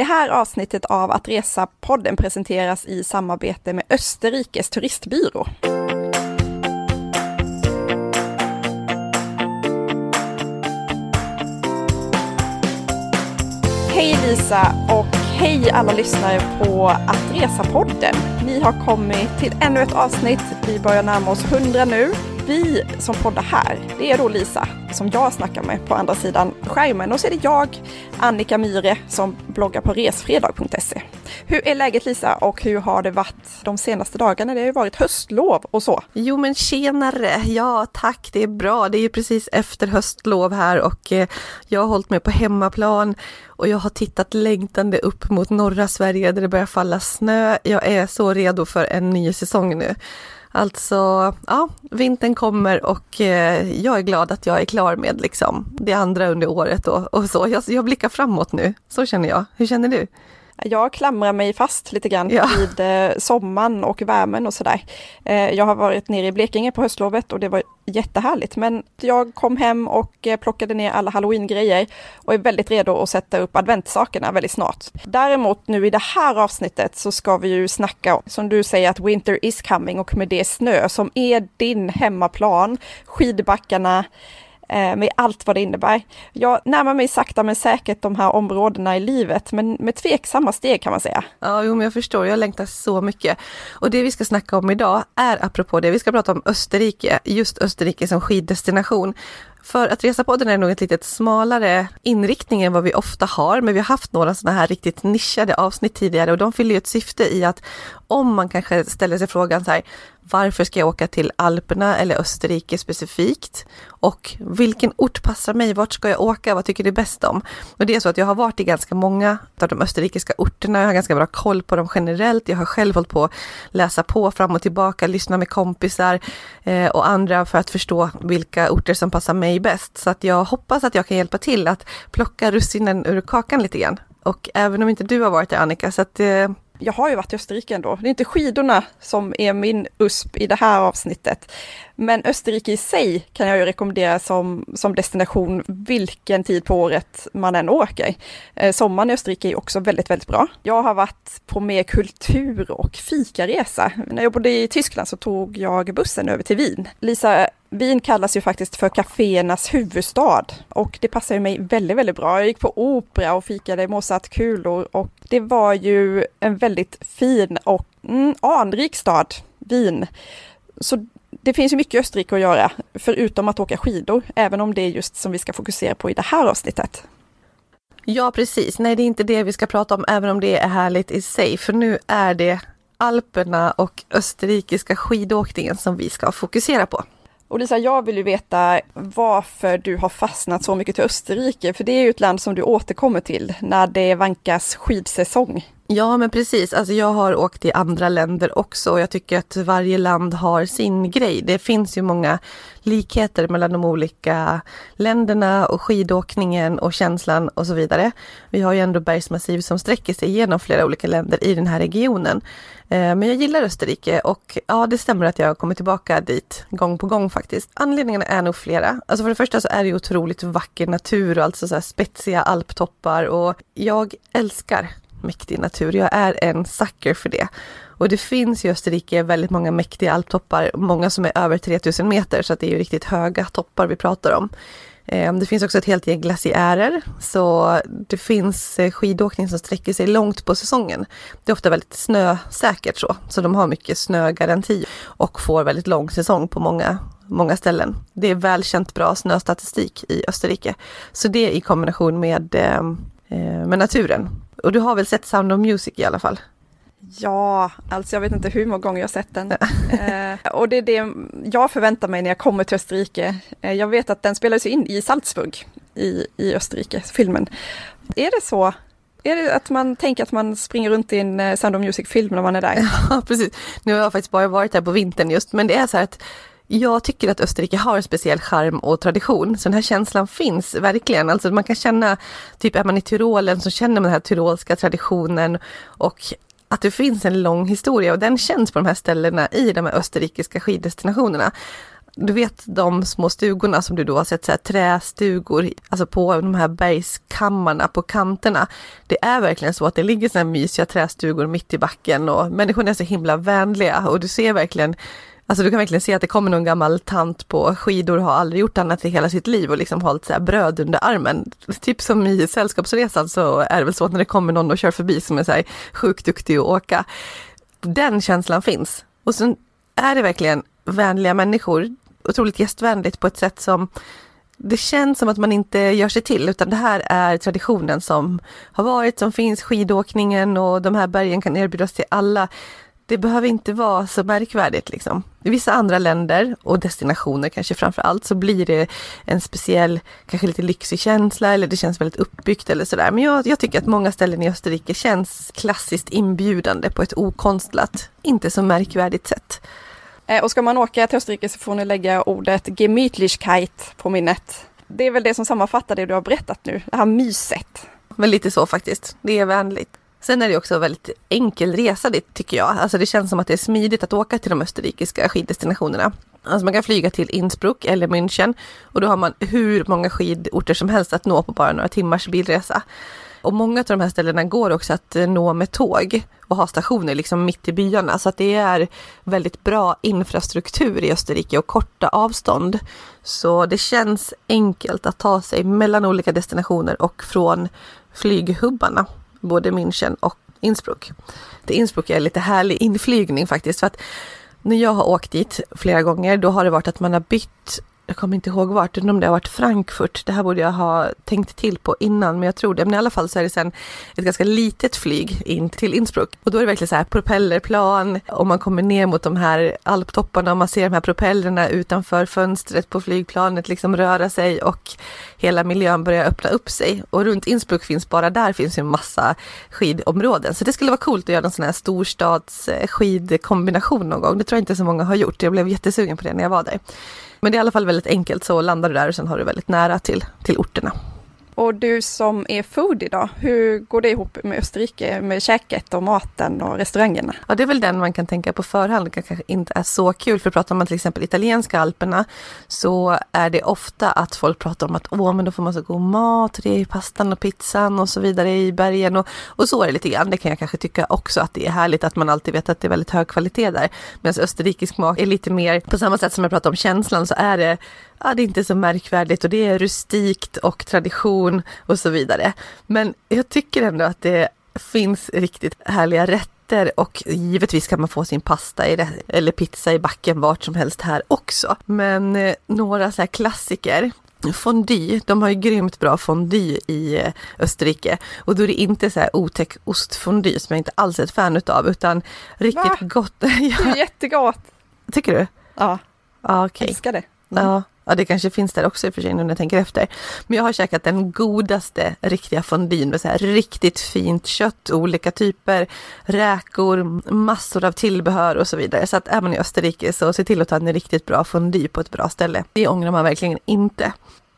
Det här avsnittet av Att Resa-podden presenteras i samarbete med Österrikes turistbyrå. Hej Lisa och hej alla lyssnare på Att Resa-podden. Ni har kommit till ännu ett avsnitt. Vi börjar närma oss 100 nu vi som poddar här, det är då Lisa som jag snackar med på andra sidan skärmen och så är det jag, Annika Myre, som bloggar på resfredag.se. Hur är läget Lisa och hur har det varit de senaste dagarna? Det har ju varit höstlov och så. Jo men tjenare, ja tack, det är bra. Det är ju precis efter höstlov här och eh, jag har hållit mig på hemmaplan och jag har tittat längtande upp mot norra Sverige där det börjar falla snö. Jag är så redo för en ny säsong nu. Alltså, ja, vintern kommer och eh, jag är glad att jag är klar med liksom det andra under året och, och så. Jag, jag blickar framåt nu, så känner jag. Hur känner du? Jag klamrar mig fast lite grann ja. vid eh, sommaren och värmen och sådär. Eh, jag har varit nere i Blekinge på höstlovet och det var jättehärligt. Men jag kom hem och eh, plockade ner alla halloween-grejer och är väldigt redo att sätta upp adventssakerna väldigt snart. Däremot nu i det här avsnittet så ska vi ju snacka, som du säger, att winter is coming och med det snö som är din hemmaplan, skidbackarna, Eh, med allt vad det innebär. Jag närmar mig sakta men säkert de här områdena i livet, men med tveksamma steg kan man säga. Ja, jo, men jag förstår, jag längtar så mycket. Och det vi ska snacka om idag är apropå det, vi ska prata om Österrike, just Österrike som skiddestination. För att Resa-podden är nog ett lite smalare inriktning än vad vi ofta har, men vi har haft några sådana här riktigt nischade avsnitt tidigare och de fyller ju ett syfte i att om man kanske ställer sig frågan så här, varför ska jag åka till Alperna eller Österrike specifikt? Och vilken ort passar mig? Vart ska jag åka? Vad tycker du bäst om? Och det är så att jag har varit i ganska många av de österrikiska orterna. Jag har ganska bra koll på dem generellt. Jag har själv hållit på att läsa på fram och tillbaka, lyssna med kompisar eh, och andra för att förstå vilka orter som passar mig bäst. Så att jag hoppas att jag kan hjälpa till att plocka russinen ur kakan lite grann. Och även om inte du har varit där Annika, så att eh, jag har ju varit i Österrike ändå. Det är inte skidorna som är min USP i det här avsnittet. Men Österrike i sig kan jag ju rekommendera som, som destination vilken tid på året man än åker. Eh, sommaren i Österrike är också väldigt, väldigt bra. Jag har varit på mer kultur och fikaresa. När jag bodde i Tyskland så tog jag bussen över till Wien. Lisa, Wien kallas ju faktiskt för kaféernas huvudstad och det passar ju mig väldigt, väldigt bra. Jag gick på opera och fikade Mozartkulor och det var ju en väldigt fin och mm, anrik stad, Wien. Så det finns ju mycket i Österrike att göra, förutom att åka skidor, även om det är just som vi ska fokusera på i det här avsnittet. Ja, precis. Nej, det är inte det vi ska prata om, även om det är härligt i sig, för nu är det Alperna och österrikiska skidåkningen som vi ska fokusera på. Och Lisa, jag vill ju veta varför du har fastnat så mycket till Österrike, för det är ju ett land som du återkommer till när det vankas skidsäsong. Ja, men precis. Alltså jag har åkt i andra länder också och jag tycker att varje land har sin grej. Det finns ju många likheter mellan de olika länderna och skidåkningen och känslan och så vidare. Vi har ju ändå bergsmassiv som sträcker sig genom flera olika länder i den här regionen. Eh, men jag gillar Österrike och ja, det stämmer att jag kommer tillbaka dit gång på gång faktiskt. Anledningarna är nog flera. Alltså för det första så är det otroligt vacker natur och alltså så här spetsiga alptoppar och jag älskar mäktig natur. Jag är en sucker för det. Och det finns i Österrike väldigt många mäktiga alptoppar, många som är över 3000 meter, så att det är ju riktigt höga toppar vi pratar om. Ehm, det finns också ett helt gäng glaciärer, så det finns eh, skidåkning som sträcker sig långt på säsongen. Det är ofta väldigt snösäkert så, så de har mycket snögaranti och får väldigt lång säsong på många, många ställen. Det är välkänt bra snöstatistik i Österrike. Så det i kombination med, ehm, eh, med naturen och du har väl sett Sound of Music i alla fall? Ja, alltså jag vet inte hur många gånger jag har sett den. eh, och det är det jag förväntar mig när jag kommer till Österrike. Eh, jag vet att den spelades in i Salzburg i, i Österrike, filmen. Är det så? Är det att man tänker att man springer runt i en eh, Sound of Music-film när man är där? Ja, precis. Nu har jag faktiskt bara varit där på vintern just, men det är så här att jag tycker att Österrike har en speciell charm och tradition, så den här känslan finns verkligen. Alltså man kan känna, typ är man i Tyrolen så känner man den här tyrolska traditionen och att det finns en lång historia och den känns på de här ställena i de här österrikiska skiddestinationerna. du vet de små stugorna som du då har sett, så här, trästugor, alltså på de här bergskammarna på kanterna. Det är verkligen så att det ligger sådana mysiga trästugor mitt i backen och människorna är så himla vänliga och du ser verkligen Alltså du kan verkligen se att det kommer någon gammal tant på skidor och har aldrig gjort annat i hela sitt liv och liksom hållit så bröd under armen. Typ som i Sällskapsresan så är det väl så att när det kommer någon och kör förbi som är så här sjukt duktig att åka. Den känslan finns. Och sen är det verkligen vänliga människor, otroligt gästvänligt på ett sätt som det känns som att man inte gör sig till utan det här är traditionen som har varit, som finns, skidåkningen och de här bergen kan erbjudas till alla det behöver inte vara så märkvärdigt liksom. I vissa andra länder och destinationer kanske framför allt så blir det en speciell, kanske lite lyxig känsla eller det känns väldigt uppbyggt eller sådär. Men jag, jag tycker att många ställen i Österrike känns klassiskt inbjudande på ett okonstlat, inte så märkvärdigt sätt. Eh, och ska man åka till Österrike så får ni lägga ordet Gemütlichkeit på minnet. Det är väl det som sammanfattar det du har berättat nu, det här myset. Men lite så faktiskt, det är vänligt. Sen är det också väldigt enkel resa dit tycker jag. Alltså det känns som att det är smidigt att åka till de österrikiska skiddestinationerna. Alltså man kan flyga till Innsbruck eller München och då har man hur många skidorter som helst att nå på bara några timmars bilresa. Och många av de här ställena går också att eh, nå med tåg och ha stationer liksom mitt i byarna. Så att det är väldigt bra infrastruktur i Österrike och korta avstånd. Så det känns enkelt att ta sig mellan olika destinationer och från flyghubbarna både München och Innsbruck. Till Innsbruck är lite härlig inflygning faktiskt för att när jag har åkt dit flera gånger då har det varit att man har bytt jag kommer inte ihåg vart, om det har varit Frankfurt. Det här borde jag ha tänkt till på innan, men jag tror det. Men i alla fall så är det sen ett ganska litet flyg in till Innsbruck. Och då är det verkligen så här propellerplan och man kommer ner mot de här alptopparna och man ser de här propellrarna utanför fönstret på flygplanet liksom röra sig och hela miljön börjar öppna upp sig. Och runt Innsbruck finns bara där finns ju en massa skidområden. Så det skulle vara coolt att göra en sån här storstads skidkombination någon gång. Det tror jag inte så många har gjort. Jag blev jättesugen på det när jag var där. Men det är i alla fall väldigt enkelt, så landar du där och sen har du väldigt nära till, till orterna. Och du som är foodie då, hur går det ihop med Österrike, med käket och maten och restaurangerna? Ja, det är väl den man kan tänka på förhand, det kanske inte är så kul, för pratar man till exempel italienska alperna så är det ofta att folk pratar om att åh, men då får man så god mat, det är pastan och pizzan och så vidare i bergen och, och så är det lite grann. Det kan jag kanske tycka också att det är härligt att man alltid vet att det är väldigt hög kvalitet där. Medan österrikisk mat är lite mer, på samma sätt som jag pratar om känslan så är det ja, det är inte så märkvärdigt och det är rustikt och tradition och så vidare. Men jag tycker ändå att det finns riktigt härliga rätter och givetvis kan man få sin pasta i det, eller pizza i backen vart som helst här också. Men eh, några så här klassiker Fondue, de har ju grymt bra fondue i eh, Österrike och då är det inte så här otäck ostfondue som jag inte alls är ett fan utav utan riktigt Va? gott. ja. Det är jättegott! Tycker du? Ja. Okej. Okay. Älskar det. Mm. Ja. Ja, det kanske finns där också i och för sig nu när jag tänker efter. Men jag har käkat den godaste riktiga fondyn med så här riktigt fint kött, olika typer, räkor, massor av tillbehör och så vidare. Så att är man i Österrike så se till att ta en riktigt bra fondy på ett bra ställe. Det ångrar man verkligen inte.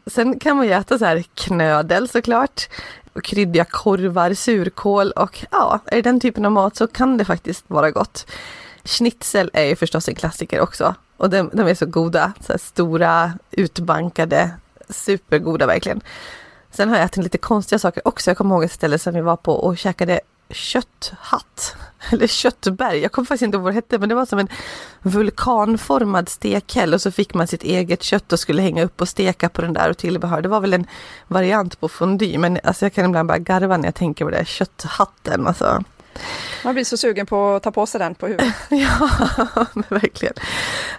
Sen kan man ju äta så här knödel såklart kryddiga korvar, surkål och ja, är det den typen av mat så kan det faktiskt vara gott. Schnitzel är ju förstås en klassiker också. Och de, de är så goda, så stora, utbankade, supergoda verkligen. Sen har jag ätit lite konstiga saker också. Jag kommer ihåg ett ställe som vi var på och käkade kötthatt. Eller köttberg. Jag kommer faktiskt inte ihåg vad det hette men det var som en vulkanformad stekhäll och så fick man sitt eget kött och skulle hänga upp och steka på den där och tillbehör. Det var väl en variant på fondue. men alltså jag kan ibland bara garva när jag tänker på det, kötthatten alltså. Man blir så sugen på att ta på sig den på huvudet. ja, verkligen.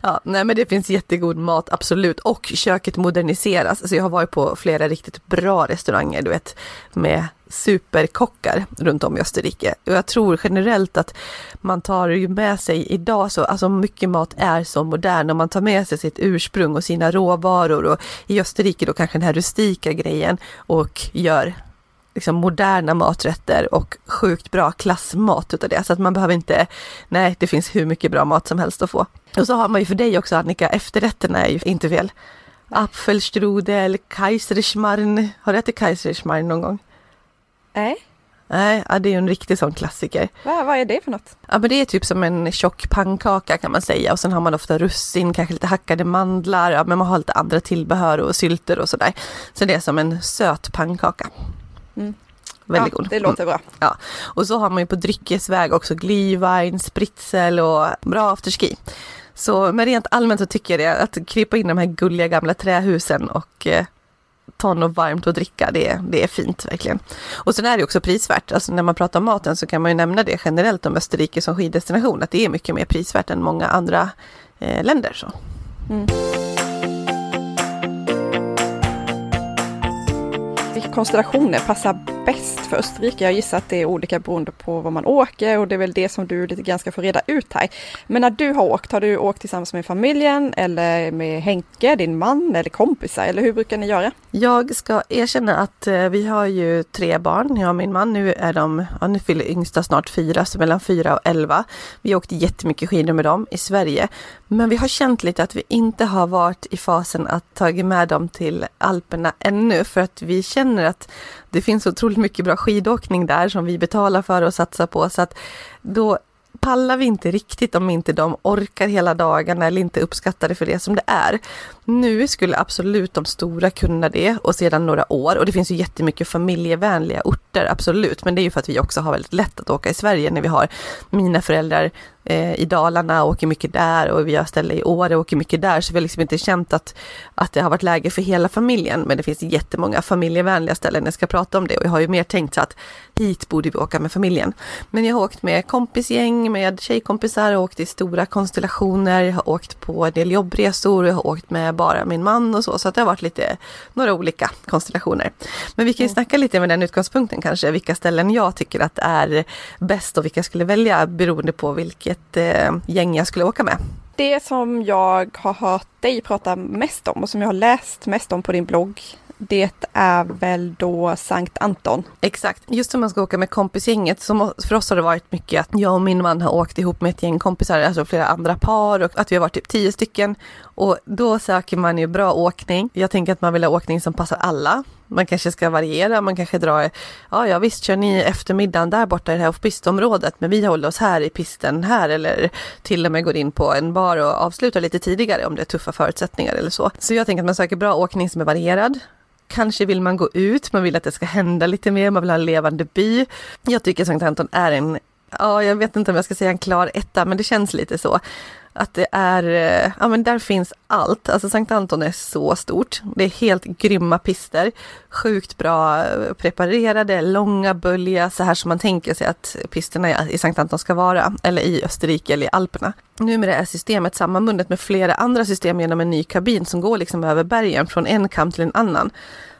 Ja, nej, men det finns jättegod mat, absolut. Och köket moderniseras. Alltså jag har varit på flera riktigt bra restauranger, du vet, med superkockar runt om i Österrike. Och jag tror generellt att man tar ju med sig idag så, alltså mycket mat är så modern och man tar med sig sitt ursprung och sina råvaror och i Österrike då kanske den här rustika grejen och gör liksom moderna maträtter och sjukt bra klassmat utav det. Så att man behöver inte, nej det finns hur mycket bra mat som helst att få. Och så har man ju för dig också Annika, efterrätterna är ju inte fel. Apfelstrudel, kaiserschmarrn. Har du ätit kaiserschmarrn någon gång? Nej. Nej, ja, det är ju en riktig sån klassiker. Va, vad är det för något? Ja, men det är typ som en tjock pannkaka kan man säga och sen har man ofta russin, kanske lite hackade mandlar, ja, men man har lite andra tillbehör och sylter och sådär. Så det är som en söt pannkaka. Mm. Väldigt ja, god. Det låter bra. Ja, och så har man ju på dryckesväg också glühwein, spritzel och bra afterski. Så men rent allmänt så tycker jag det, att krypa in i de här gulliga gamla trähusen och eh, ta något varmt att dricka, det, det är fint verkligen. Och sen är det också prisvärt, alltså när man pratar om maten så kan man ju nämna det generellt om Österrike som skiddestination, att det är mycket mer prisvärt än många andra eh, länder. Så. Mm. Konstellationer passar bäst för Österrike? Jag gissar att det är olika beroende på var man åker och det är väl det som du lite grann ska få reda ut här. Men när du har åkt, har du åkt tillsammans med familjen eller med Henke, din man eller kompisar eller hur brukar ni göra? Jag ska erkänna att eh, vi har ju tre barn, jag och min man. Nu är de, ja, nu fyller yngsta snart fyra, så mellan fyra och elva. Vi har åkt jättemycket skidor med dem i Sverige. Men vi har känt lite att vi inte har varit i fasen att tagit med dem till Alperna ännu, för att vi känner att det finns otroligt mycket bra skidåkning där som vi betalar för och satsar på. Så att då pallar vi inte riktigt om inte de orkar hela dagarna eller inte uppskattar det för det som det är. Nu skulle absolut de stora kunna det och sedan några år och det finns ju jättemycket familjevänliga orter, absolut, men det är ju för att vi också har väldigt lätt att åka i Sverige när vi har mina föräldrar eh, i Dalarna, åker mycket där och vi har ställe i Åre och åker mycket där så vi har liksom inte känt att, att det har varit läge för hela familjen. Men det finns jättemånga familjevänliga ställen jag ska prata om det och jag har ju mer tänkt så att hit borde vi åka med familjen. Men jag har åkt med kompisgäng, med tjejkompisar, åkt i stora konstellationer, jag har åkt på en del jobbresor, jag har åkt med bara min man och så, så att det har varit lite några olika konstellationer. Men vi kan ju snacka lite med den utgångspunkten kanske, vilka ställen jag tycker att är bäst och vilka jag skulle välja beroende på vilket eh, gäng jag skulle åka med. Det som jag har hört dig prata mest om och som jag har läst mest om på din blogg det är väl då Sankt Anton. Exakt. Just om man ska åka med kompisgänget, så för oss har det varit mycket att jag och min man har åkt ihop med ett gäng kompisar, alltså flera andra par och att vi har varit typ tio stycken. Och då söker man ju bra åkning. Jag tänker att man vill ha åkning som passar alla. Man kanske ska variera, man kanske drar, ja ja visst kör ni eftermiddagen där borta i det här pistområdet men vi håller oss här i pisten här eller till och med går in på en bar och avslutar lite tidigare om det är tuffa förutsättningar eller så. Så jag tänker att man söker bra åkning som är varierad. Kanske vill man gå ut, man vill att det ska hända lite mer, man vill ha en levande by. Jag tycker Sankt Anton är en, ja jag vet inte om jag ska säga en klar etta, men det känns lite så att det är, eh, ja men där finns allt. Alltså Sankt Anton är så stort. Det är helt grymma pister, sjukt bra eh, preparerade, långa, bölja, så här som man tänker sig att pisterna i Sankt Anton ska vara, eller i Österrike eller i Alperna. Numera är systemet sammanbundet med flera andra system genom en ny kabin som går liksom över bergen från en kam till en annan.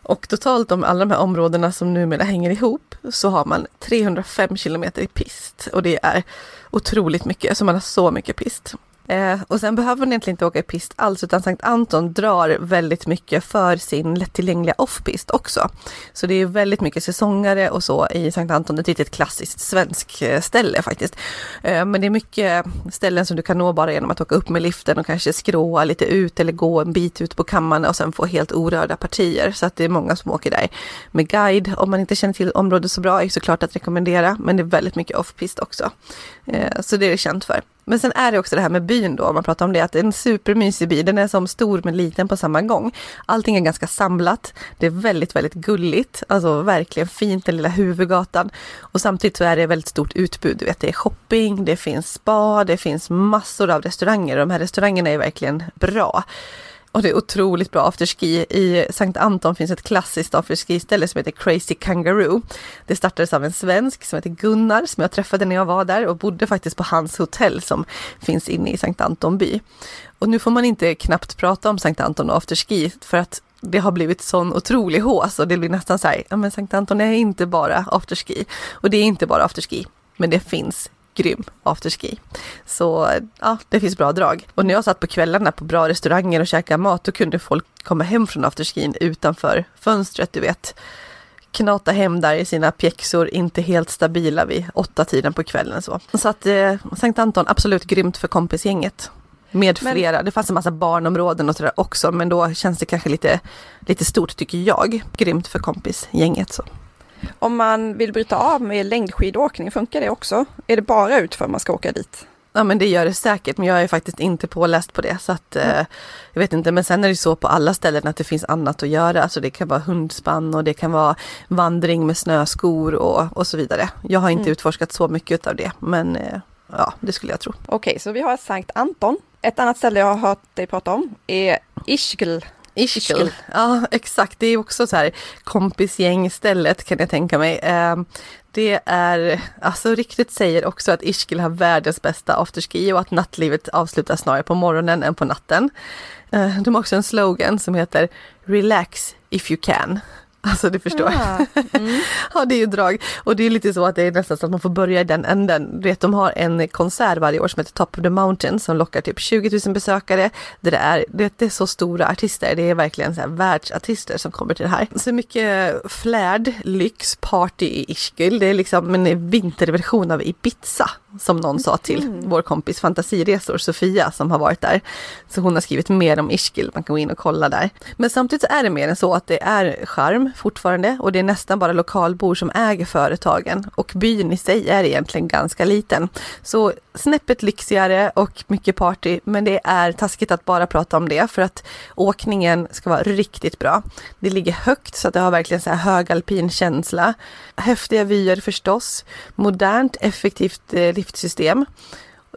Och totalt om alla de här områdena som numera hänger ihop så har man 305 kilometer i pist och det är otroligt mycket, så man har så mycket pist. Eh, och sen behöver man egentligen inte åka i pist alls utan Sankt Anton drar väldigt mycket för sin lättillgängliga offpist också. Så det är väldigt mycket säsongare och så i Sankt Anton, ett riktigt klassiskt svenskt eh, ställe faktiskt. Eh, men det är mycket ställen som du kan nå bara genom att åka upp med liften och kanske skråa lite ut eller gå en bit ut på kammarna och sen få helt orörda partier. Så att det är många som åker där med guide. Om man inte känner till området så bra är såklart att rekommendera, men det är väldigt mycket offpist också. Eh, så det är det känt för. Men sen är det också det här med byn då, om man pratar om det, att det är en supermysig by. Den är som stor men liten på samma gång. Allting är ganska samlat. Det är väldigt, väldigt gulligt. Alltså verkligen fint, den lilla huvudgatan. Och samtidigt så är det väldigt stort utbud. Du vet, det är shopping, det finns spa, det finns massor av restauranger. Och de här restaurangerna är verkligen bra. Och det är otroligt bra afterski. I Sankt Anton finns ett klassiskt afterski-ställe som heter Crazy Kangaroo. Det startades av en svensk som heter Gunnar som jag träffade när jag var där och bodde faktiskt på hans hotell som finns inne i Sankt Anton by. Och nu får man inte knappt prata om Sankt Anton och afterski för att det har blivit sån otrolig hås och det blir nästan så här, ja men Sankt Anton är inte bara afterski. Och det är inte bara afterski, men det finns grym afterski. Så ja, det finns bra drag. Och när jag satt på kvällarna på bra restauranger och käkade mat, då kunde folk komma hem från afterskin utanför fönstret, du vet. Knata hem där i sina pjäxor, inte helt stabila vid åtta tiden på kvällen. Så, så att eh, Sankt Anton, absolut grymt för kompisgänget. Med flera, men, det fanns en massa barnområden och sådär också, men då känns det kanske lite, lite stort tycker jag. Grymt för kompisgänget så. Om man vill bryta av med längdskidåkning, funkar det också? Är det bara utför man ska åka dit? Ja men det gör det säkert, men jag är faktiskt inte påläst på det. Så att, mm. eh, jag vet inte, men sen är det så på alla ställen att det finns annat att göra. Alltså det kan vara hundspann och det kan vara vandring med snöskor och, och så vidare. Jag har inte mm. utforskat så mycket av det, men eh, ja, det skulle jag tro. Okej, okay, så vi har Sankt Anton. Ett annat ställe jag har hört dig prata om är Ischgl. Ischgl, ja exakt. Det är också så här kompisgängstället kan jag tänka mig. Eh, det är, alltså riktigt säger också att Ischgl har världens bästa afterski och att nattlivet avslutas snarare på morgonen än på natten. Eh, de har också en slogan som heter Relax if you can. Alltså du förstår. Ah, mm. ja det är ju drag. Och det är lite så att det är nästan så att man får börja i den änden. Du vet de har en konsert varje år som heter Top of the Mountain som lockar typ 20 000 besökare. Det är, det är så stora artister, det är verkligen så här världsartister som kommer till det här. Så mycket flärd, lyx, party i Ischgl. Det är liksom en vinterversion av Ibiza som någon sa till mm. vår kompis Fantasiresor Sofia som har varit där. Så hon har skrivit mer om Ischgl, man kan gå in och kolla där. Men samtidigt så är det mer än så att det är charm fortfarande och det är nästan bara lokalbor som äger företagen och byn i sig är egentligen ganska liten. Så snäppet lyxigare och mycket party, men det är taskigt att bara prata om det för att åkningen ska vara riktigt bra. Det ligger högt så att det har verkligen så här hög alpin känsla. Häftiga vyer förstås, modernt effektivt eh, liftsystem.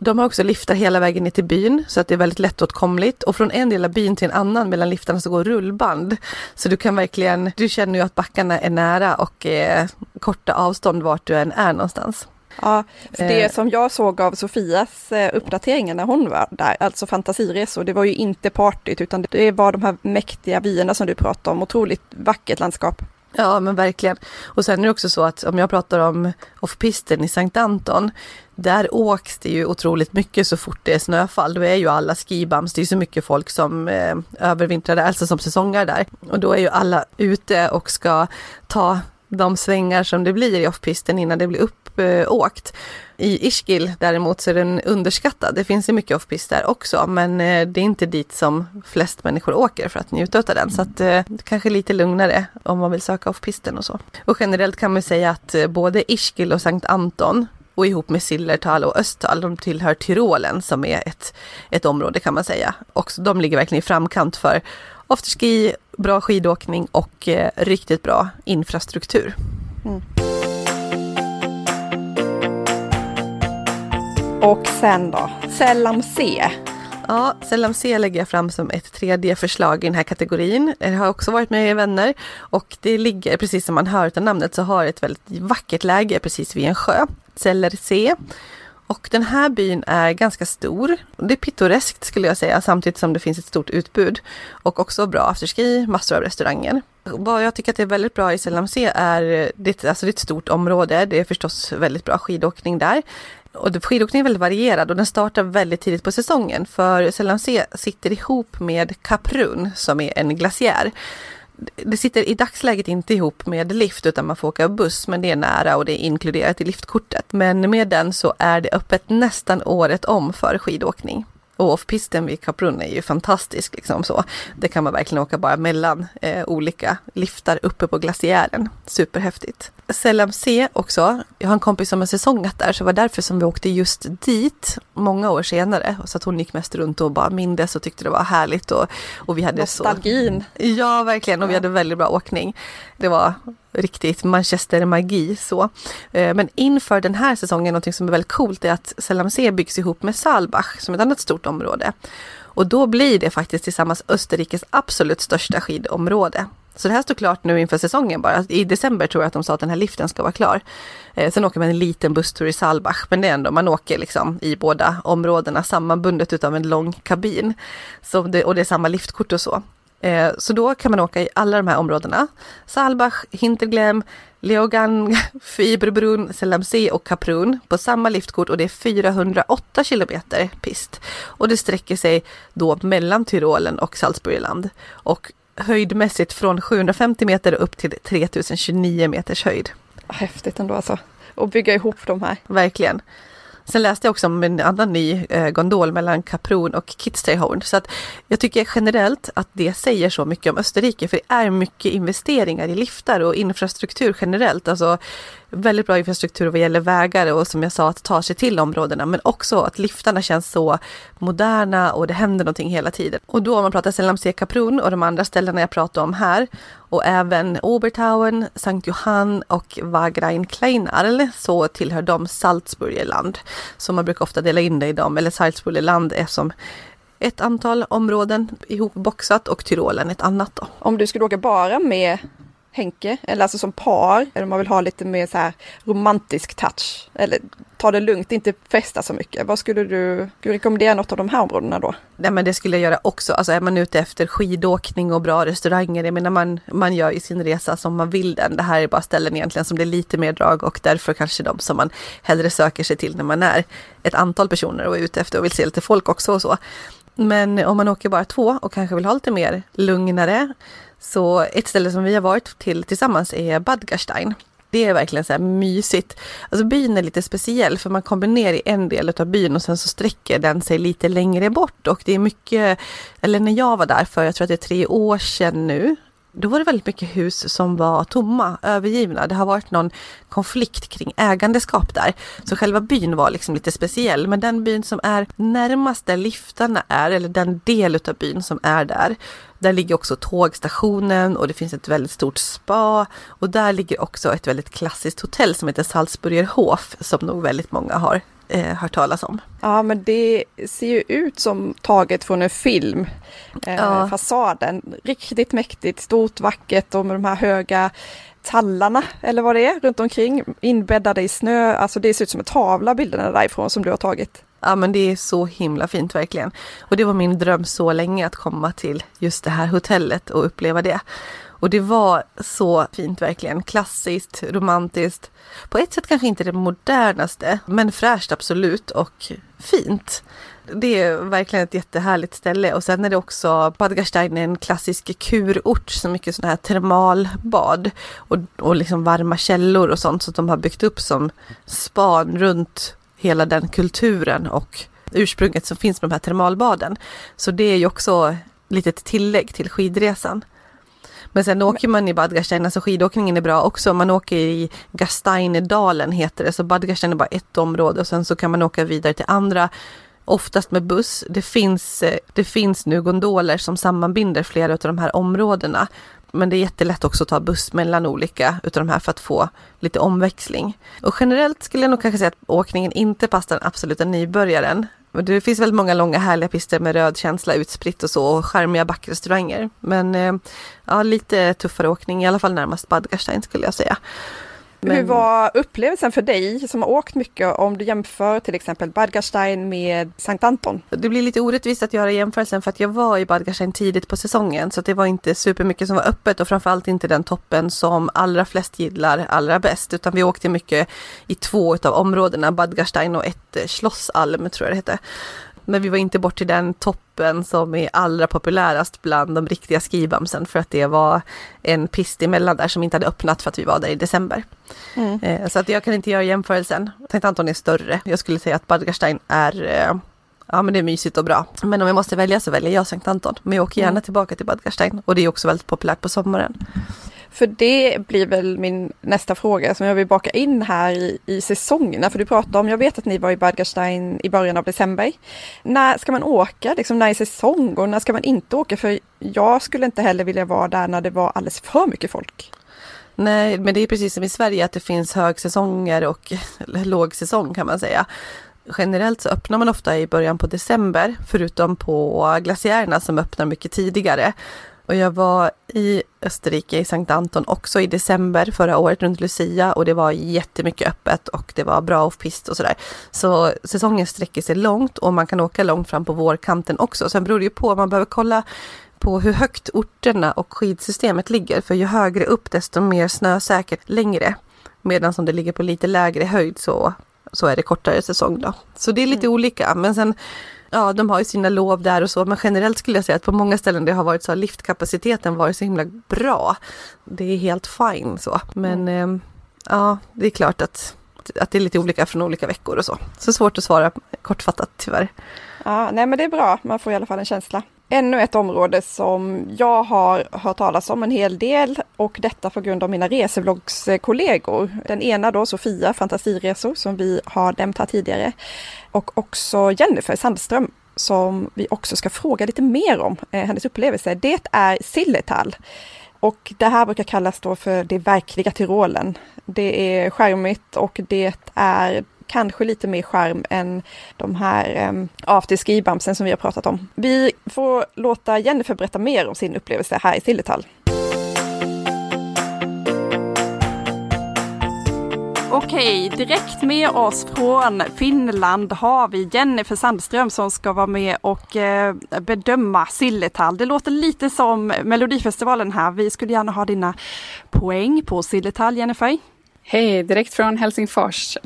De har också liftar hela vägen ner till byn så att det är väldigt lättåtkomligt och från en del av byn till en annan mellan liftarna så går rullband. Så du kan verkligen, du känner ju att backarna är nära och eh, korta avstånd vart du än är någonstans. Ja, det eh. som jag såg av Sofias eh, uppdateringar när hon var där, alltså fantasiresor, det var ju inte partyt utan det var de här mäktiga vyerna som du pratade om, otroligt vackert landskap. Ja men verkligen. Och sen är det också så att om jag pratar om offpisten i Sankt Anton, där åks det ju otroligt mycket så fort det är snöfall. Då är ju alla skibams, det är ju så mycket folk som eh, övervintrar där, alltså som säsongar där. Och då är ju alla ute och ska ta de svängar som det blir i offpisten innan det blir uppåkt. Eh, I Ischgl däremot så är den underskattad. Det finns ju mycket offpist där också, men eh, det är inte dit som flest människor åker för att njuta av den. Så att eh, kanske lite lugnare om man vill söka offpisten och så. Och generellt kan man säga att eh, både Ischgl och Sankt Anton och ihop med Sillertal och Östtal, de tillhör Tyrolen som är ett, ett område kan man säga. Och de ligger verkligen i framkant för afterski, bra skidåkning och eh, riktigt bra infrastruktur. Mm. Och sen då, Sellam C. Ja, Sellam C lägger jag fram som ett tredje förslag i den här kategorin. Det har också varit med i vänner och det ligger, precis som man hör av namnet, så har ett väldigt vackert läge precis vid en sjö. Celler C. Och den här byn är ganska stor. Det är pittoreskt skulle jag säga, samtidigt som det finns ett stort utbud. Och också bra afterski, massor av restauranger. Vad jag tycker att det är väldigt bra i Selamse är, eh, det, alltså det är ett stort område, det är förstås väldigt bra skidåkning där. Och skidåkningen är väldigt varierad och den startar väldigt tidigt på säsongen för Selamse sitter ihop med Kaprun som är en glaciär det sitter i dagsläget inte ihop med lift utan man får åka buss men det är nära och det är inkluderat i liftkortet. Men med den så är det öppet nästan året om för skidåkning. Och off-pisten vid Kaprun är ju fantastisk liksom så. Det kan man verkligen åka bara mellan eh, olika liftar uppe på glaciären. Superhäftigt. Selam C också. Jag har en kompis som har säsongat där så det var därför som vi åkte just dit många år senare. Så att hon gick mest runt och bara mindes och tyckte det var härligt och, och vi hade Nostalgin. så... Ja, verkligen och vi hade väldigt bra åkning. Det var riktigt Manchester-magi så. Eh, men inför den här säsongen, någonting som är väldigt coolt är att Selamse byggs ihop med Saalbach som ett annat stort område. Och då blir det faktiskt tillsammans Österrikes absolut största skidområde. Så det här står klart nu inför säsongen bara. I december tror jag att de sa att den här liften ska vara klar. Eh, sen åker man en liten busstur i Saalbach, men det är ändå, man åker liksom i båda områdena sammanbundet utav en lång kabin. Så det, och det är samma liftkort och så. Eh, så då kan man åka i alla de här områdena. Saalbach, Hinterglem, Leogang, Fiberbrunn, Selamse och Kaprun på samma liftkort och det är 408 kilometer pist. Och det sträcker sig då mellan Tyrolen och Salzburgerland. Och höjdmässigt från 750 meter upp till 3029 meters höjd. Häftigt ändå alltså. Och bygga ihop de här. Verkligen. Sen läste jag också om en annan ny eh, gondol mellan Kaprun och Kitzsteinhorn. Så att jag tycker generellt att det säger så mycket om Österrike, för det är mycket investeringar i liftar och infrastruktur generellt. Alltså väldigt bra infrastruktur vad gäller vägar och som jag sa att ta sig till områdena, men också att liftarna känns så moderna och det händer någonting hela tiden. Och då om man pratar Selamse Kaprun och de andra ställena jag pratar om här och även Obertauen, Sankt Johann och Wagrain Kleinarl så tillhör de Salzburgerland. Så man brukar ofta dela in det i dem, eller Salzburgerland är som ett antal områden ihopboxat och Tyrolen ett annat då. Om du skulle åka bara med Henke, eller alltså som par, eller om man vill ha lite mer så här romantisk touch, eller ta det lugnt, inte festa så mycket. Vad skulle du, du rekommendera något av de här områdena då? Nej men det skulle jag göra också, alltså är man ute efter skidåkning och bra restauranger, jag menar man, man gör ju sin resa som man vill den. Det här är bara ställen egentligen som det är lite mer drag och därför kanske de som man hellre söker sig till när man är ett antal personer och är ute efter och vill se lite folk också och så. Men om man åker bara två och kanske vill ha lite mer lugnare så ett ställe som vi har varit till tillsammans är Badgerstein. Det är verkligen så här mysigt. Alltså byn är lite speciell för man kommer ner i en del av byn och sen så sträcker den sig lite längre bort och det är mycket, eller när jag var där för, jag tror att det är tre år sedan nu, då var det väldigt mycket hus som var tomma, övergivna. Det har varit någon konflikt kring ägandeskap där. Så själva byn var liksom lite speciell. Men den byn som är närmast där liftarna är, eller den del av byn som är där, där ligger också tågstationen och det finns ett väldigt stort spa. Och där ligger också ett väldigt klassiskt hotell som heter Salzburger Hof. som nog väldigt många har eh, hört talas om. Ja, men det ser ju ut som taget från en film. Eh, ja. Fasaden, riktigt mäktigt, stort, vackert och med de här höga tallarna eller vad det är runt omkring inbäddade i snö. Alltså det ser ut som en tavla bilderna därifrån som du har tagit. Ja men det är så himla fint verkligen. Och det var min dröm så länge att komma till just det här hotellet och uppleva det. Och det var så fint verkligen. Klassiskt, romantiskt. På ett sätt kanske inte det modernaste, men fräscht absolut och fint. Det är verkligen ett jättehärligt ställe och sen är det också Bad en klassisk kurort, så mycket sådana här termalbad och, och liksom varma källor och sånt så de har byggt upp som span runt hela den kulturen och ursprunget som finns med de här termalbaden. Så det är ju också lite ett tillägg till skidresan. Men sen åker man i Bad Gastein, alltså skidåkningen är bra också. Man åker i Gasteinedalen heter det, så Bad Gastein är bara ett område och sen så kan man åka vidare till andra oftast med buss. Det finns, eh, det finns nu gondoler som sammanbinder flera av de här områdena. Men det är jättelätt också att ta buss mellan olika utav de här för att få lite omväxling. Och generellt skulle jag nog kanske säga att åkningen inte passar den absoluta nybörjaren. Det finns väldigt många långa härliga pister med röd känsla utspritt och så och charmiga backrestauranger. Men eh, ja, lite tuffare åkning, i alla fall närmast Bad Gastein skulle jag säga. Men... Hur var upplevelsen för dig som har åkt mycket om du jämför till exempel Badgerstein med Sankt Anton? Det blir lite orättvist att göra jämförelsen för att jag var i Badgerstein tidigt på säsongen så det var inte supermycket som var öppet och framförallt inte den toppen som allra flest gillar allra bäst utan vi åkte mycket i två av områdena, Badgerstein och ett eh, Schlossalm tror jag det hette. Men vi var inte bort till den toppen som är allra populärast bland de riktiga skibamsen för att det var en pist emellan där som inte hade öppnat för att vi var där i december. Mm. Eh, så att jag kan inte göra jämförelsen. Sankt Anton är större. Jag skulle säga att Badgerstein är eh, Ja men det är mysigt och bra. Men om jag måste välja så väljer jag Sankt Anton. Men jag åker gärna mm. tillbaka till Badgerstein och det är också väldigt populärt på sommaren. För det blir väl min nästa fråga som jag vill baka in här i, i säsongerna. För du pratade om, jag vet att ni var i Badgerstein i början av december. När ska man åka? Liksom när är säsong och när ska man inte åka? För jag skulle inte heller vilja vara där när det var alldeles för mycket folk. Nej, men det är precis som i Sverige att det finns högsäsonger och lågsäsong kan man säga. Generellt så öppnar man ofta i början på december, förutom på glaciärerna som öppnar mycket tidigare. Och jag var i Österrike, i Sankt Anton, också i december förra året runt Lucia och det var jättemycket öppet och det var bra off-pist och sådär. Så säsongen sträcker sig långt och man kan åka långt fram på vårkanten också. Sen beror det ju på, man behöver kolla på hur högt orterna och skidsystemet ligger. För ju högre upp desto mer snösäkert längre. Medan om det ligger på lite lägre höjd så, så är det kortare säsong då. Så det är lite mm. olika. Men sen ja, de har ju sina lov där och så, men generellt skulle jag säga att på många ställen det har varit så har liftkapaciteten varit så himla bra. Det är helt fine så, men mm. eh, ja, det är klart att att, att det är lite olika från olika veckor och så. Så svårt att svara kortfattat tyvärr. Ja, nej men det är bra, man får i alla fall en känsla. Ännu ett område som jag har hört talas om en hel del och detta på grund av mina resebloggskollegor. Den ena då Sofia Fantasiresor som vi har nämnt här tidigare och också Jennifer Sandström som vi också ska fråga lite mer om, eh, hennes upplevelse. Det är Silletal. Och det här brukar kallas då för det verkliga Tyrolen. Det är skärmigt och det är kanske lite mer skärm än de här ehm, um, afterski-bamsen som vi har pratat om. Vi får låta Jennifer berätta mer om sin upplevelse här i Silletall. Okej, direkt med oss från Finland har vi Jennifer Sandström som ska vara med och eh, bedöma Silletall. Det låter lite som Melodifestivalen här. Vi skulle gärna ha dina poäng på Silletall, Jennifer. Hej, direkt från Helsingfors.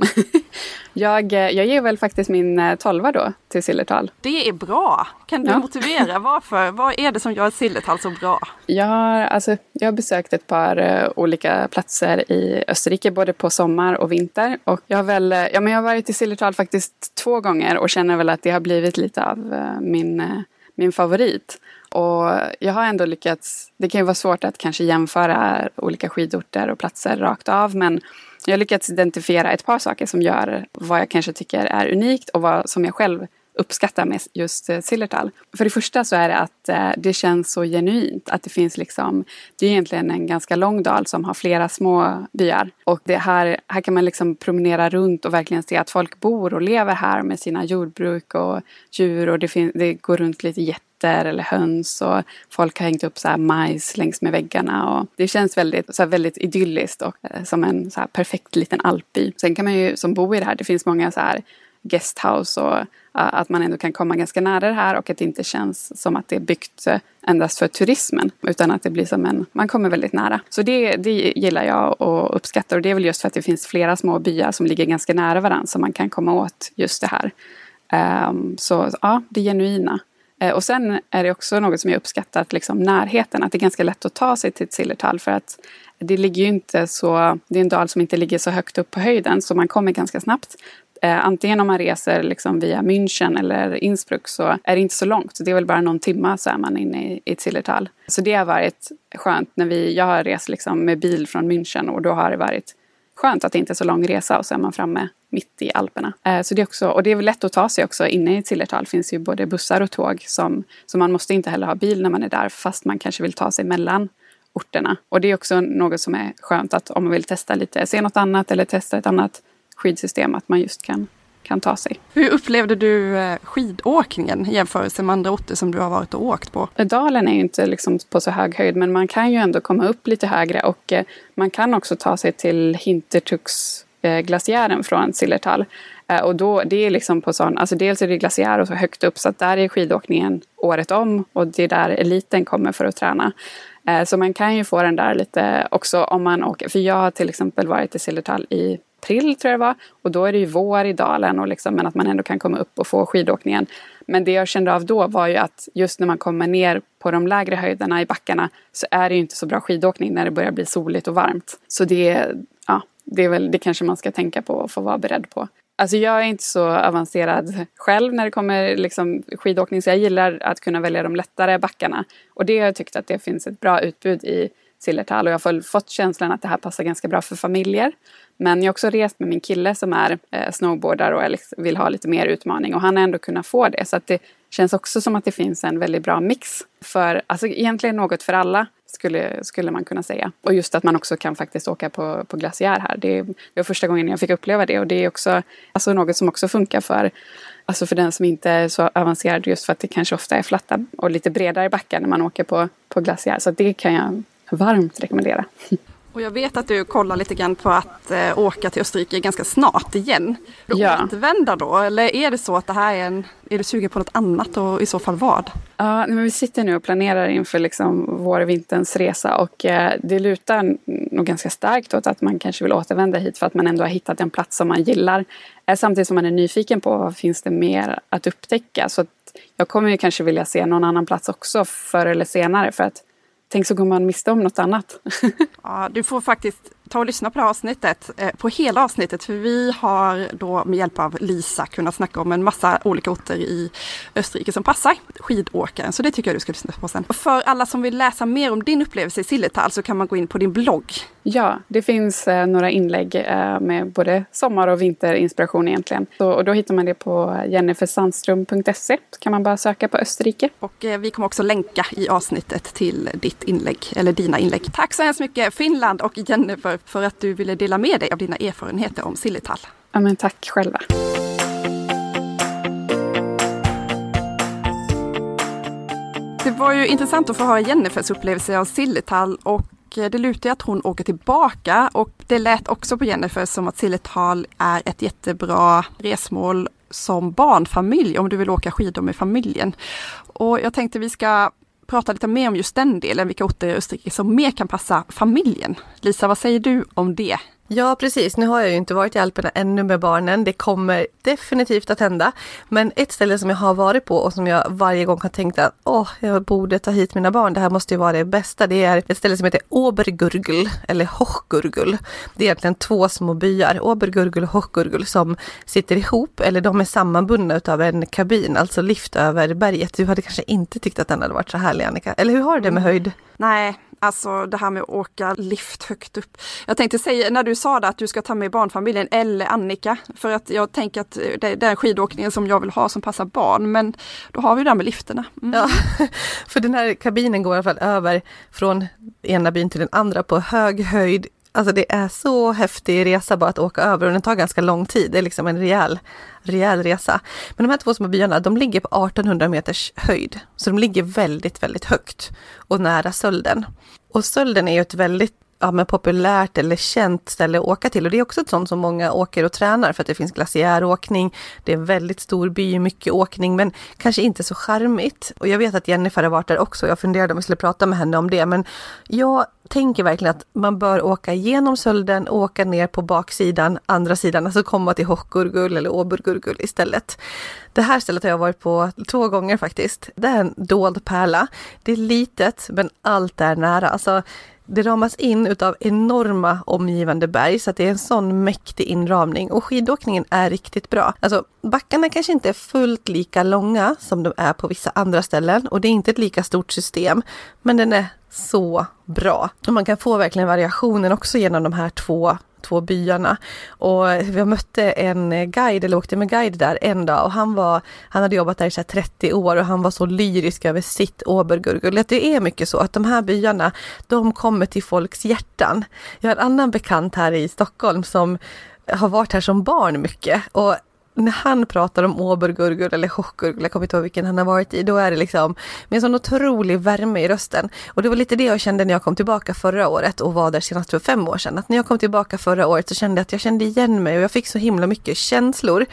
jag, eh, jag ger väl faktiskt min eh, tolva då till Sillertal. Det är bra. Kan du ja. motivera varför? Vad är det som gör Sillertal så bra? Jag har, alltså, jag har besökt ett par uh, olika platser i Österrike, både på sommar och vinter. Och jag, har väl, ja, men jag har varit i Sillertal faktiskt två gånger och känner väl att det har blivit lite av min, min favorit. Och jag har ändå lyckats, det kan ju vara svårt att kanske jämföra olika skidorter och platser rakt av men jag har lyckats identifiera ett par saker som gör vad jag kanske tycker är unikt och vad som jag själv uppskattar med just eh, Sillertal. För det första så är det att eh, det känns så genuint. Att det finns liksom, det är egentligen en ganska lång dal som har flera små byar. Och det här, här kan man liksom promenera runt och verkligen se att folk bor och lever här med sina jordbruk och djur och det, fin- det går runt lite getter eller höns och folk har hängt upp så här majs längs med väggarna och det känns väldigt, så väldigt idylliskt och eh, som en så perfekt liten alpby. Sen kan man ju som bor i det här, det finns många så här guesthouse och Eh, att man ändå kan komma ganska nära det här och att det inte känns som att det är byggt eh, endast för turismen utan att det blir som en, man kommer väldigt nära. Så det, det gillar jag och uppskattar och det är väl just för att det finns flera små byar som ligger ganska nära varandra så man kan komma åt just det här. Um, så ja, det genuina. Uh, och sen är det också något som jag uppskattat, liksom närheten, att det är ganska lätt att ta sig till Sillertal för att det ligger ju inte så, det är en dal som inte ligger så högt upp på höjden så man kommer ganska snabbt. Eh, antingen om man reser liksom via München eller Innsbruck så är det inte så långt. Det är väl bara någon timme så är man inne i, i Zillertal. Så det har varit skönt när vi, jag har rest liksom med bil från München och då har det varit skönt att det inte är så lång resa och så är man framme mitt i Alperna. Eh, så det är också, och det är väl lätt att ta sig också inne i Zillertal. Det finns ju både bussar och tåg som, så man måste inte heller ha bil när man är där fast man kanske vill ta sig mellan orterna. Och det är också något som är skönt att om man vill testa lite, se något annat eller testa ett annat skidsystem att man just kan, kan ta sig. Hur upplevde du eh, skidåkningen i jämförelse med andra orter som du har varit och åkt på? Dalen är ju inte liksom på så hög höjd men man kan ju ändå komma upp lite högre och eh, man kan också ta sig till Hintertux glaciären från Sillertal. Eh, och då, det är liksom på sån, alltså dels är det glaciär och så högt upp så att där är skidåkningen året om och det är där eliten kommer för att träna. Så man kan ju få den där lite också om man åker, för jag har till exempel varit i Sillertal i april tror jag det var. Och då är det ju vår i dalen och liksom, men att man ändå kan komma upp och få skidåkningen. Men det jag kände av då var ju att just när man kommer ner på de lägre höjderna i backarna så är det ju inte så bra skidåkning när det börjar bli soligt och varmt. Så det, ja, det är väl det kanske man ska tänka på och få vara beredd på. Alltså jag är inte så avancerad själv när det kommer liksom skidåkning så jag gillar att kunna välja de lättare backarna. Och det har jag tyckt att det finns ett bra utbud i Sillertal och jag har fått känslan att det här passar ganska bra för familjer. Men jag har också rest med min kille som är eh, snowboardare och liksom, vill ha lite mer utmaning och han har ändå kunnat få det. Så att det känns också som att det finns en väldigt bra mix. För alltså egentligen något för alla skulle, skulle man kunna säga. Och just att man också kan faktiskt åka på, på glaciär här. Det, det var första gången jag fick uppleva det och det är också alltså något som också funkar för Alltså för den som inte är så avancerad just för att det kanske ofta är flatta och lite bredare backar när man åker på, på glaciär. Så det kan jag varmt rekommendera. Och jag vet att du kollar lite grann på att eh, åka till Österrike ganska snart igen. Du ja. återvända då? Eller är det så att det här är en... Är du sugen på något annat och i så fall vad? Ja, men vi sitter nu och planerar inför liksom vår-vinterns resa och eh, det lutar nog ganska starkt åt att man kanske vill återvända hit för att man ändå har hittat en plats som man gillar. Eh, samtidigt som man är nyfiken på vad finns det mer att upptäcka. Så att jag kommer ju kanske vilja se någon annan plats också förr eller senare för att Tänk så går man miste om något annat. ja, du får faktiskt ta och lyssna på det här avsnittet, eh, på hela avsnittet, för vi har då med hjälp av Lisa kunnat snacka om en massa olika orter i Österrike som passar skidåkaren. Så det tycker jag du ska lyssna på sen. Och för alla som vill läsa mer om din upplevelse i Sillertal så kan man gå in på din blogg. Ja, det finns eh, några inlägg eh, med både sommar och vinterinspiration egentligen. Så, och då hittar man det på jennifersandström.se. Kan man bara söka på Österrike. Och eh, vi kommer också länka i avsnittet till ditt inlägg, eller dina inlägg. Tack så hemskt mycket Finland och Jennifer för att du ville dela med dig av dina erfarenheter om Sillertal. Ja, men tack själva. Det var ju intressant att få höra Jennifers upplevelse av Sillertal och det lutar att hon åker tillbaka och det lät också på Jennifer som att Sillertal är ett jättebra resmål som barnfamilj om du vill åka skidor med familjen. Och jag tänkte vi ska prata lite mer om just den delen, vilka orter i Österrike som mer kan passa familjen. Lisa, vad säger du om det? Ja, precis. Nu har jag ju inte varit i Alperna ännu med barnen. Det kommer definitivt att hända. Men ett ställe som jag har varit på och som jag varje gång har tänkt att åh, jag borde ta hit mina barn. Det här måste ju vara det bästa. Det är ett ställe som heter Obergurgel eller Hochgurgel. Det är egentligen två små byar, Obergurgel och Hochgurgel, som sitter ihop eller de är sammanbundna utav en kabin, alltså lift över berget. Du hade kanske inte tyckt att den hade varit så härlig Annika? Eller hur har du det med höjd? Nej, alltså det här med att åka lift högt upp. Jag tänkte säga när du sa det att du ska ta med barnfamiljen eller Annika, för att jag tänker att det är den skidåkningen som jag vill ha som passar barn, men då har vi det här med lifterna. Mm. Ja, för den här kabinen går i alla fall över från ena byn till den andra på hög höjd Alltså det är så häftig resa bara att åka över och den tar ganska lång tid. Det är liksom en rejäl, rejäl resa. Men de här två små byarna, de ligger på 1800 meters höjd. Så de ligger väldigt, väldigt högt och nära Sölden. Och Sölden är ju ett väldigt ja, men populärt eller känt ställe att åka till. Och det är också ett sånt som många åker och tränar för att det finns glaciäråkning. Det är en väldigt stor by, mycket åkning, men kanske inte så charmigt. Och jag vet att Jennifer har varit där också. Jag funderade om vi skulle prata med henne om det, men jag tänker verkligen att man bör åka igenom Sölden och åka ner på baksidan, andra sidan, alltså komma till Hochgurgul eller Obergurgul istället. Det här stället har jag varit på två gånger faktiskt. Det är en dold pärla. Det är litet, men allt är nära. Alltså, det ramas in utav enorma omgivande berg så att det är en sån mäktig inramning och skidåkningen är riktigt bra. Alltså backarna kanske inte är fullt lika långa som de är på vissa andra ställen och det är inte ett lika stort system men den är så bra. Och man kan få verkligen variationen också genom de här två två byarna. Och jag mötte en guide, eller åkte med guide där en dag och han var, han hade jobbat där i 30 år och han var så lyrisk över sitt Obergurgul. Det är mycket så att de här byarna, de kommer till folks hjärtan. Jag har en annan bekant här i Stockholm som har varit här som barn mycket och när han pratar om Obergurgul eller Hochgurgul, jag kommer inte ihåg vilken han har varit i, då är det liksom med en sån otrolig värme i rösten. Och det var lite det jag kände när jag kom tillbaka förra året och var där senast för fem år sedan. Att när jag kom tillbaka förra året så kände jag att jag kände igen mig och jag fick så himla mycket känslor.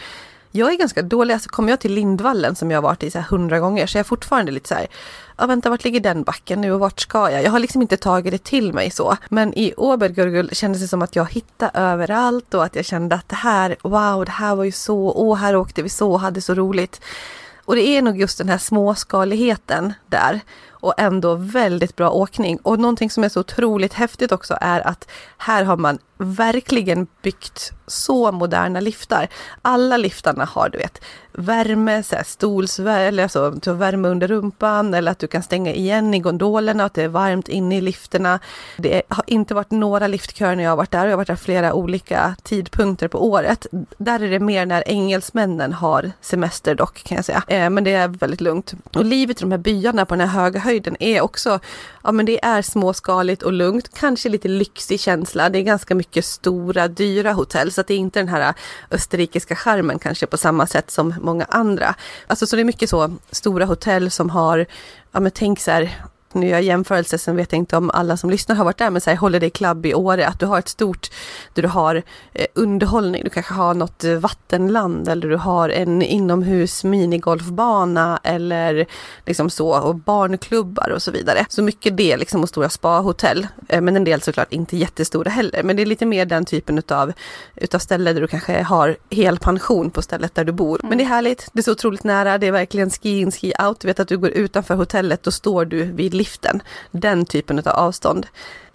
Jag är ganska dålig, alltså kommer jag till Lindvallen som jag har varit i så här hundra gånger så är jag fortfarande lite så här, ja vänta vart ligger den backen nu och vart ska jag? Jag har liksom inte tagit det till mig så. Men i Obergurgul kändes det som att jag hittade överallt och att jag kände att det här, wow, det här var ju så, åh, här åkte vi så och hade så roligt. Och det är nog just den här småskaligheten där och ändå väldigt bra åkning. Och någonting som är så otroligt häftigt också är att här har man verkligen byggt så moderna liftar. Alla liftarna har du vet värme, så här stolsvärme, alltså du har värme under rumpan eller att du kan stänga igen i gondolerna, att det är varmt inne i lifterna. Det har inte varit några liftköer när jag har varit där och jag har varit där flera olika tidpunkter på året. Där är det mer när engelsmännen har semester dock kan jag säga. Eh, men det är väldigt lugnt. Och livet i de här byarna på den här höga höjden är också, ja men det är småskaligt och lugnt, kanske lite lyxig känsla. Det är ganska mycket mycket stora, dyra hotell så att det är inte den här österrikiska charmen kanske på samma sätt som många andra. Alltså så det är mycket så stora hotell som har, ja men tänk så här, nu gör jag jämförelse, sen vet jag inte om alla som lyssnar har varit där, men så här Holiday Club i Åre, att du har ett stort, där du har eh, underhållning, du kanske har något vattenland eller du har en inomhus minigolfbana eller liksom så, och barnklubbar och så vidare. Så mycket det liksom och stora spahotell, eh, men en del såklart inte jättestora heller, men det är lite mer den typen utav, utav ställe där du kanske har hel pension på stället där du bor. Mm. Men det är härligt, det är så otroligt nära, det är verkligen ski in, ski out, du vet att du går utanför hotellet, då står du vid liften. Den typen av avstånd.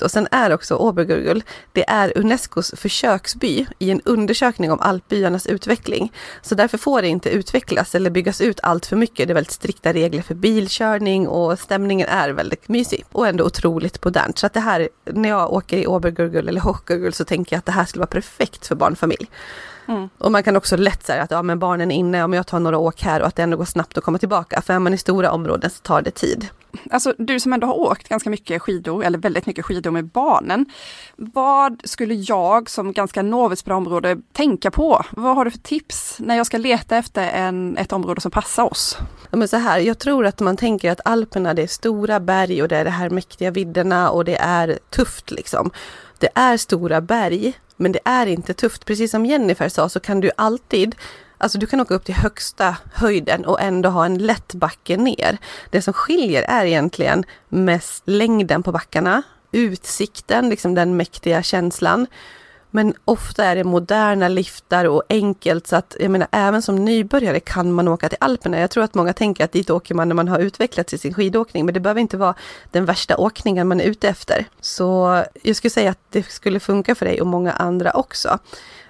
Och sen är också Obergurgul, det är Unescos försöksby i en undersökning om alpbyarnas utveckling. Så därför får det inte utvecklas eller byggas ut allt för mycket. Det är väldigt strikta regler för bilkörning och stämningen är väldigt mysig och ändå otroligt modernt. Så att det här, när jag åker i Obergurgul eller Hochgurgul så tänker jag att det här skulle vara perfekt för barnfamilj. Mm. Och man kan också lätt säga att ja, men barnen är inne, om jag tar några åk här och att det ändå går snabbt att komma tillbaka. För är man i stora områden så tar det tid. Alltså du som ändå har åkt ganska mycket skidor, eller väldigt mycket skidor med barnen. Vad skulle jag som ganska novis på det området tänka på? Vad har du för tips när jag ska leta efter en, ett område som passar oss? Ja, men så här, jag tror att man tänker att Alperna det är stora berg och det är de här mäktiga vidderna och det är tufft liksom. Det är stora berg, men det är inte tufft. Precis som Jennifer sa så kan du alltid Alltså du kan åka upp till högsta höjden och ändå ha en lätt backe ner. Det som skiljer är egentligen mest längden på backarna, utsikten, liksom den mäktiga känslan. Men ofta är det moderna liftar och enkelt så att jag menar även som nybörjare kan man åka till Alperna. Jag tror att många tänker att dit åker man när man har utvecklats i sin skidåkning, men det behöver inte vara den värsta åkningen man är ute efter. Så jag skulle säga att det skulle funka för dig och många andra också.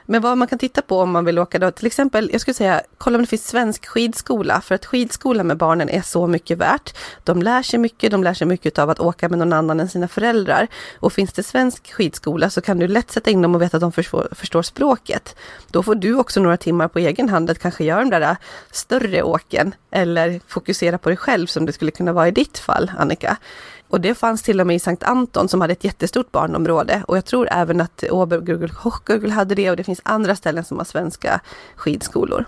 Men vad man kan titta på om man vill åka då, till exempel, jag skulle säga, kolla om det finns svensk skidskola, för att skidskola med barnen är så mycket värt. De lär sig mycket, de lär sig mycket av att åka med någon annan än sina föräldrar. Och finns det svensk skidskola så kan du lätt sätta in dem och veta att de förstår, förstår språket. Då får du också några timmar på egen hand att kanske göra de där äh, större åken, eller fokusera på dig själv som det skulle kunna vara i ditt fall, Annika. Och det fanns till och med i Sankt Anton som hade ett jättestort barnområde. Och jag tror även att Hochgurgul hade det och det finns andra ställen som har svenska skidskolor.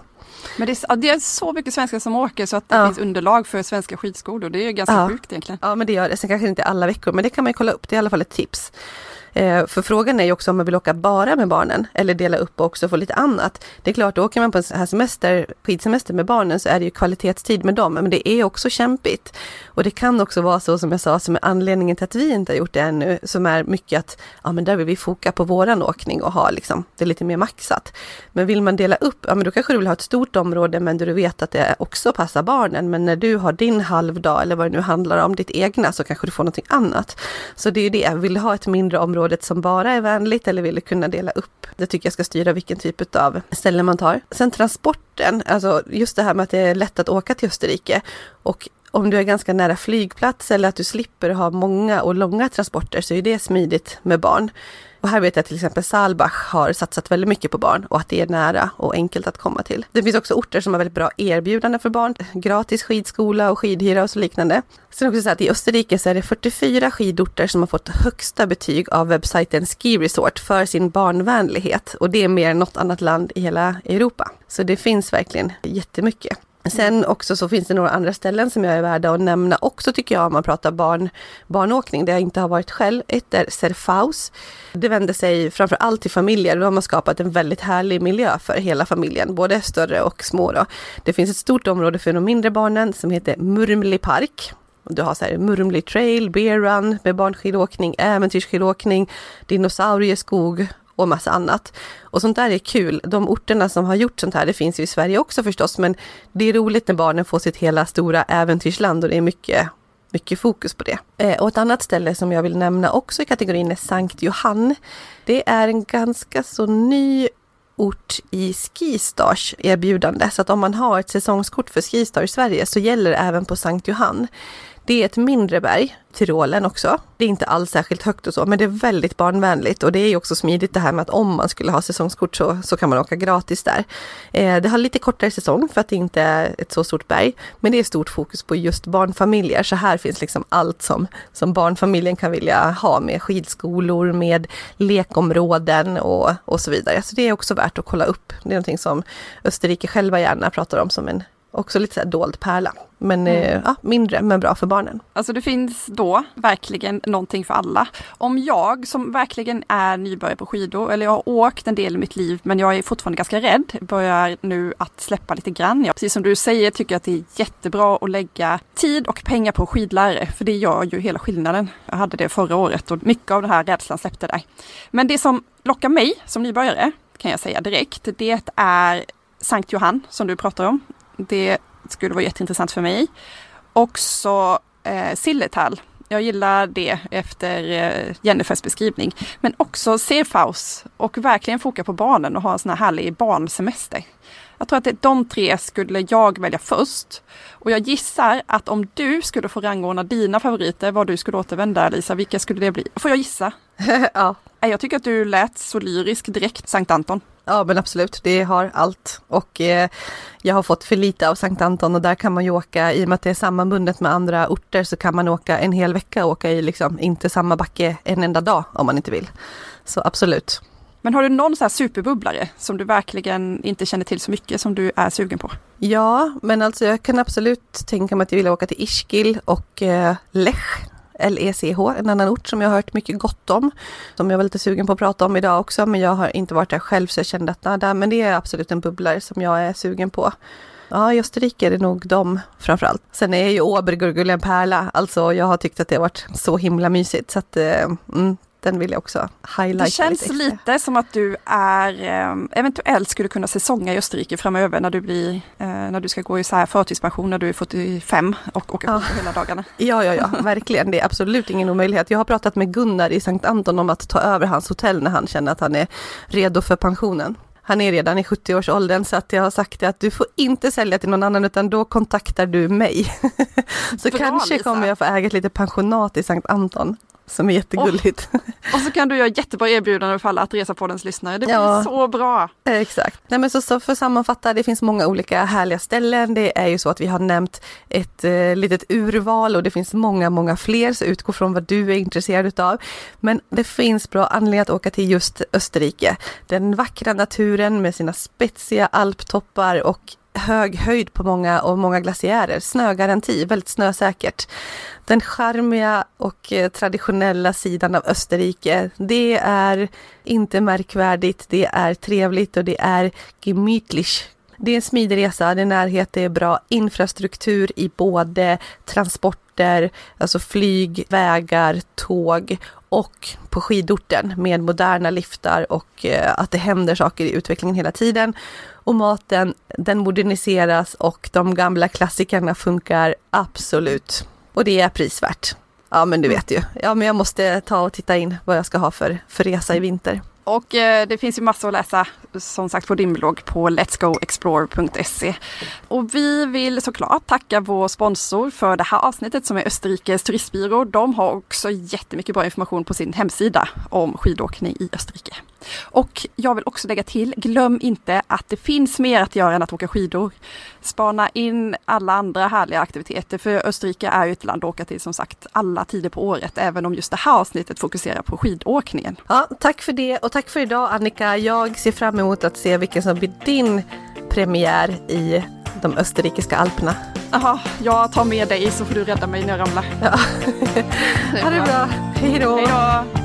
Men det är, det är, så mycket svenskar som åker så att det ja. finns underlag för svenska skidskolor. Det är ganska ja. sjukt egentligen. Ja men det gör det. Sen kanske inte alla veckor men det kan man kolla upp. Det är i alla fall ett tips. Eh, för frågan är ju också om man vill åka bara med barnen eller dela upp och också få lite annat. Det är klart, åker man på en sån här semester, skidsemester med barnen så är det ju kvalitetstid med dem, men det är också kämpigt. Och det kan också vara så som jag sa, som är anledningen till att vi inte har gjort det ännu, som är mycket att, ja men där vill vi foka på våran åkning och ha liksom, det lite mer maxat. Men vill man dela upp, ja men då kanske du vill ha ett stort område men du vet att det också passar barnen. Men när du har din halvdag eller vad det nu handlar om, ditt egna, så kanske du får någonting annat. Så det är ju det, vill du ha ett mindre område området som bara är vänligt eller vill du kunna dela upp? Det tycker jag ska styra vilken typ av ställe man tar. Sen transporten, alltså just det här med att det är lätt att åka till Österrike och om du är ganska nära flygplats eller att du slipper ha många och långa transporter så är det smidigt med barn. Och här vet jag till exempel Salbach har satsat väldigt mycket på barn och att det är nära och enkelt att komma till. Det finns också orter som har väldigt bra erbjudanden för barn, gratis skidskola och skidhyra och så liknande. Sen också så att i Österrike så är det 44 skidorter som har fått högsta betyg av webbsajten Ski Resort för sin barnvänlighet och det är mer än något annat land i hela Europa. Så det finns verkligen jättemycket. Sen också så finns det några andra ställen som jag är värda att nämna också tycker jag om man pratar barn, barnåkning, där jag inte har varit själv. Ett är Serfaus. Det vänder sig framför allt till familjer. Då har man skapat en väldigt härlig miljö för hela familjen, både större och små. Då. Det finns ett stort område för de mindre barnen som heter Murmli Park. Du har så här Murmli Trail, Bear Run med barnskidåkning, äventyrsskidåkning, dinosaurieskog och massa annat. Och sånt där är kul. De orterna som har gjort sånt här, det finns ju i Sverige också förstås, men det är roligt när barnen får sitt hela stora äventyrsland och det är mycket mycket fokus på det. Eh, och ett annat ställe som jag vill nämna också i kategorin är Sankt Johann. Det är en ganska så ny ort i Skistars erbjudande. Så att om man har ett säsongskort för Skistar i Sverige så gäller det även på Sankt Johann. Det är ett mindre berg, Tyrolen också. Det är inte alls särskilt högt och så, men det är väldigt barnvänligt och det är ju också smidigt det här med att om man skulle ha säsongskort så, så kan man åka gratis där. Eh, det har lite kortare säsong för att det inte är ett så stort berg, men det är stort fokus på just barnfamiljer. Så här finns liksom allt som, som barnfamiljen kan vilja ha med skidskolor, med lekområden och, och så vidare. Så det är också värt att kolla upp. Det är någonting som Österrike själva gärna pratar om som en Också lite så dold pärla. Men mm. eh, ja, mindre men bra för barnen. Alltså det finns då verkligen någonting för alla. Om jag som verkligen är nybörjare på skidor, eller jag har åkt en del i mitt liv men jag är fortfarande ganska rädd, börjar nu att släppa lite grann. Jag, precis som du säger tycker jag att det är jättebra att lägga tid och pengar på skidlärare, för det gör ju hela skillnaden. Jag hade det förra året och mycket av den här rädslan släppte där. Men det som lockar mig som nybörjare, kan jag säga direkt, det är Sankt Johann som du pratar om. Det skulle vara jätteintressant för mig. Också eh, Silletal Jag gillar det efter eh, Jennifers beskrivning. Men också se Faust och verkligen foka på barnen och ha en sån här härlig barnsemester. Jag tror att det, de tre skulle jag välja först. Och jag gissar att om du skulle få rangordna dina favoriter, var du skulle återvända Lisa, vilka skulle det bli? Får jag gissa? ja. Jag tycker att du lät så lyrisk direkt, Sankt Anton. Ja men absolut, det har allt. Och eh, jag har fått för lite av Sankt Anton och där kan man ju åka, i och med att det är sammanbundet med andra orter, så kan man åka en hel vecka och åka i liksom inte samma backe en enda dag om man inte vill. Så absolut. Men har du någon så här superbubblare som du verkligen inte känner till så mycket som du är sugen på? Ja, men alltså jag kan absolut tänka mig att jag vill åka till Ischgl och eh, Lech LECH, en annan ort som jag har hört mycket gott om. Som jag var lite sugen på att prata om idag också, men jag har inte varit där själv så jag kände att ah, där, men det är absolut en bubblare som jag är sugen på. Ja, i Österrike är det nog dem framförallt. Sen är ju Obergurgul en pärla, alltså jag har tyckt att det har varit så himla mysigt så att eh, mm, den vill jag också highlighta. Det känns lite, lite som att du är eh, eventuellt skulle kunna säsonga i Österrike framöver när du blir eh, när du ska gå i så här förtidspension när du är 45 och åka ja. hela dagarna. Ja, ja, ja, verkligen. Det är absolut ingen omöjlighet. Jag har pratat med Gunnar i Sankt Anton om att ta över hans hotell när han känner att han är redo för pensionen. Han är redan i 70-årsåldern så att jag har sagt att du får inte sälja till någon annan utan då kontaktar du mig. så Bra, kanske Lisa. kommer jag få äga ett litet pensionat i Sankt Anton som är jättegulligt. Oh. Och så kan du göra jättebra erbjudanden för alla att resa på dens lyssnare. Det blir ja, så bra! Exakt. Nej, men så, så för att sammanfatta, det finns många olika härliga ställen. Det är ju så att vi har nämnt ett eh, litet urval och det finns många, många fler, så utgå från vad du är intresserad utav. Men det finns bra anledning att åka till just Österrike. Den vackra naturen med sina spetsiga alptoppar och hög höjd på många och många glaciärer. Snögaranti, väldigt snösäkert. Den charmiga och eh, traditionella sidan av Österrike, det är inte märkvärdigt, det är trevligt och det är gemütlich. Det är en smidig resa, det är närhet, det är bra infrastruktur i både transporter, alltså flyg, vägar, tåg och på skidorten med moderna liftar och eh, att det händer saker i utvecklingen hela tiden. Och maten, den moderniseras och de gamla klassikerna funkar absolut. Och det är prisvärt. Ja men du vet ju. Ja men jag måste ta och titta in vad jag ska ha för, för resa i vinter. Och eh, det finns ju massor att läsa som sagt på din blogg på letsgoexplore.se. Och vi vill såklart tacka vår sponsor för det här avsnittet som är Österrikes turistbyrå. De har också jättemycket bra information på sin hemsida om skidåkning i Österrike. Och jag vill också lägga till, glöm inte att det finns mer att göra än att åka skidor. Spana in alla andra härliga aktiviteter för Österrike är ju ett land att åka till som sagt alla tider på året, även om just det här avsnittet fokuserar på skidåkningen. Ja, tack för det och tack för idag Annika. Jag ser fram emot att se vilken som blir din premiär i de österrikiska alperna. Jaha, jag tar med dig så får du rädda mig när jag ramlar. Ja. ha det bra. Hej då.